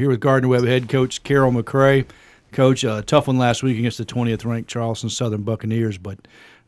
here with Gardner Webb head coach Carroll McCray. Coach, uh, tough one last week against the 20th ranked Charleston Southern Buccaneers, but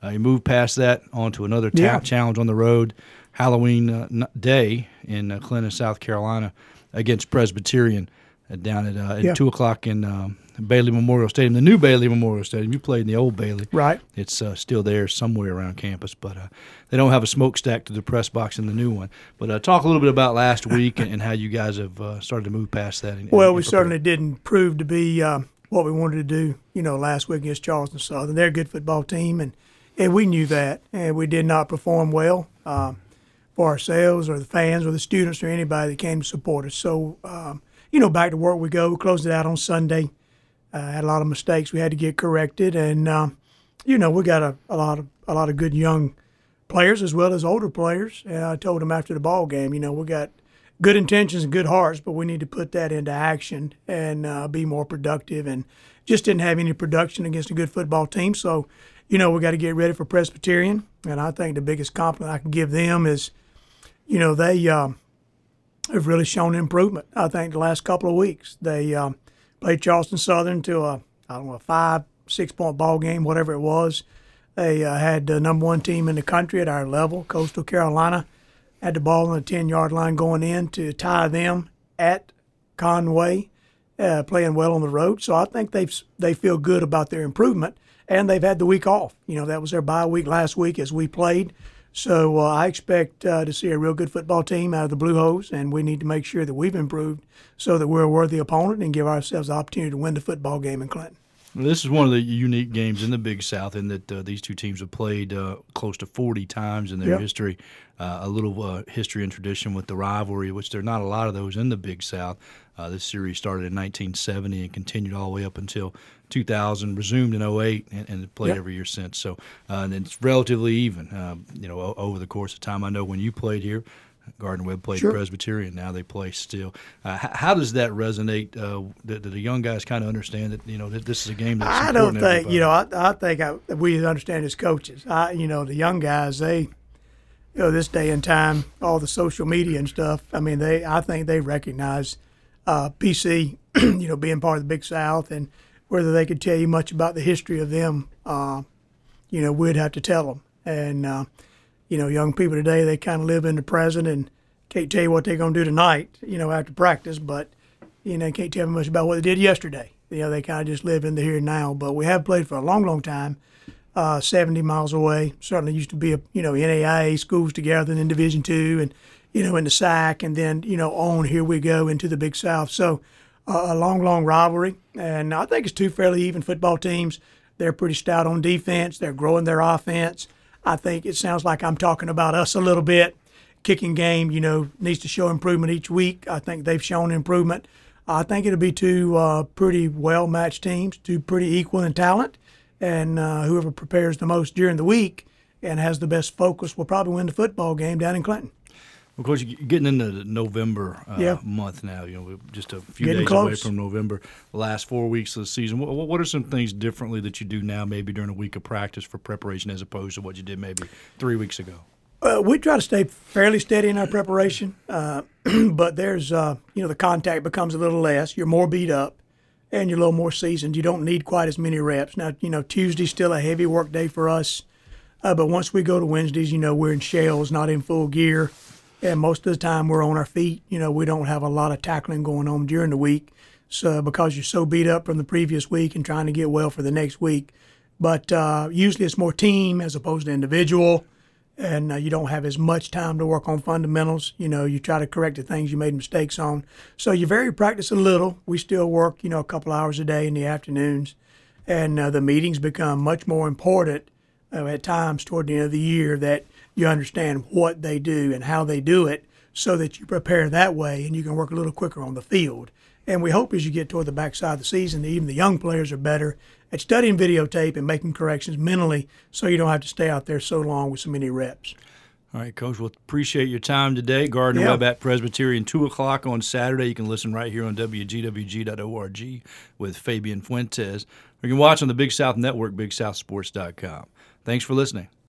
uh, you moved past that onto another ta- Yeah. challenge on the road, Halloween uh, n- day in uh, Clinton, South Carolina, against Presbyterian uh, down at, uh, at Yeah. two o'clock in um, Bailey Memorial Stadium, the new Bailey Memorial Stadium. You played in the old Bailey, Right. It's uh, still there somewhere around campus, but uh, they don't have a smokestack to the press box in the new one. But uh, talk a little bit about last week and, and how you guys have uh, started to move past that. And, Well, and we certainly didn't prove to be uh, what we wanted to do, you know, last week against Charleston Southern. They're a good football team, and, and we knew that. And we did not perform well um, for ourselves or the fans or the students or anybody that came to support us. So, um, you know, back to work we go. We closed it out on Sunday. Uh, had a lot of mistakes we had to get corrected, and um, you know, we got a, a lot of a lot of good young players as well as older players. And I told them after the ball game, you know, we got good intentions and good hearts, but we need to put that into action and uh, be more productive. And just didn't have any production against a good football team. So, you know, we got to get ready for Presbyterian. And I think the biggest compliment I can give them is, you know, they um, have really shown improvement. I think the last couple of weeks they um, played Charleston Southern to a I don't know a five six point ball game, whatever it was. They uh, had the number one team in the country at our level, Coastal Carolina, had the ball on the 10 yard line going in to tie them at Conway, uh, playing well on the road. So I think they they feel good about their improvement, and they've had the week off. You know, that was their bye week last week as we played. So uh, I expect uh, to see a real good football team out of the Blue Hose, and we need to make sure that we've improved so that we're a worthy opponent and give ourselves the opportunity to win the football game in Clinton. This is one of the unique games in the Big South in that uh, these two teams have played uh, close to 40 times in their Yep. history. Uh, a little uh, history and tradition with the rivalry, which there are not a lot of those in the Big South. Uh, this series started in 1970 and continued all the way up until 2000, resumed in 08, and, and played Yep. every year since. So, uh, and it's relatively even, um, you know, o- over the course of time. I know when you played here, Gardner Webb played Sure. Presbyterian. Now they play still. Uh, how does that resonate? Uh, do, do the young guys kind of understand that you know that this is a game that's I don't think you know. I, I think I, we understand as coaches. I, you know, the young guys, they, you know, this day and time, all the social media and stuff. I mean, they, I think they recognize uh, PC, you know, being part of the Big South, and whether they could tell you much about the history of them, uh, you know, we'd have to tell them. And uh, you know, young people today, they kind of live in the present and can't tell you what they're going to do tonight, you know, after practice, but you know, can't tell me much about what they did yesterday. You know, they kind of just live in the here and now. But we have played for a long, long time, uh, 70 miles away. Certainly used to be a you know NAIA schools together, then Division two, and you know in the SAC, and then you know on here we go into the Big South. So uh, a long, long rivalry, and I think it's two fairly even football teams. They're pretty stout on defense. They're growing their offense. I think it sounds like I'm talking about us a little bit kicking game, you know, needs to show improvement each week. I think they've shown improvement. I think it'll be two uh, pretty well matched teams, two pretty equal in talent, and uh, whoever prepares the most during the week and has the best focus will probably win the football game down in Clinton. Of course, you're getting into the November uh, Yeah. month now. You know, just a few Getting days away from November. The last four weeks of the season. What, what are some things differently that you do now, maybe during a week of practice for preparation, as opposed to what you did maybe three weeks ago? Uh, we try to stay fairly steady in our preparation, uh, but there's, uh, you know, the contact becomes a little less. You're more beat up, and you're a little more seasoned. You don't need quite as many reps. Now, you know, Tuesday's still a heavy work day for us, uh, but once we go to Wednesdays, you know, we're in shells, not in full gear, and most of the time we're on our feet. You know, we don't have a lot of tackling going on during the week, so because you're so beat up from the previous week and trying to get well for the next week. But uh, usually it's more team as opposed to individual and uh, you don't have as much time to work on fundamentals. You know, you try to correct the things you made mistakes on. So you vary practice a little. We still work, you know, a couple hours a day in the afternoons, and uh, the meetings become much more important uh, at times toward the end of the year that you understand what they do and how they do it, so that you prepare that way and you can work a little quicker on the field. And we hope as you get toward the backside of the season, that even the young players are better at studying videotape and making corrections mentally so you don't have to stay out there so long with so many reps. All right, Coach. Well, appreciate your time today. Gardner Yeah. Webb at Presbyterian, 2 o'clock on Saturday. You can listen right here on WGWG.org with Fabian Fuentes. Or you can watch on the Big South Network, BigSouthSports.com. Thanks for listening.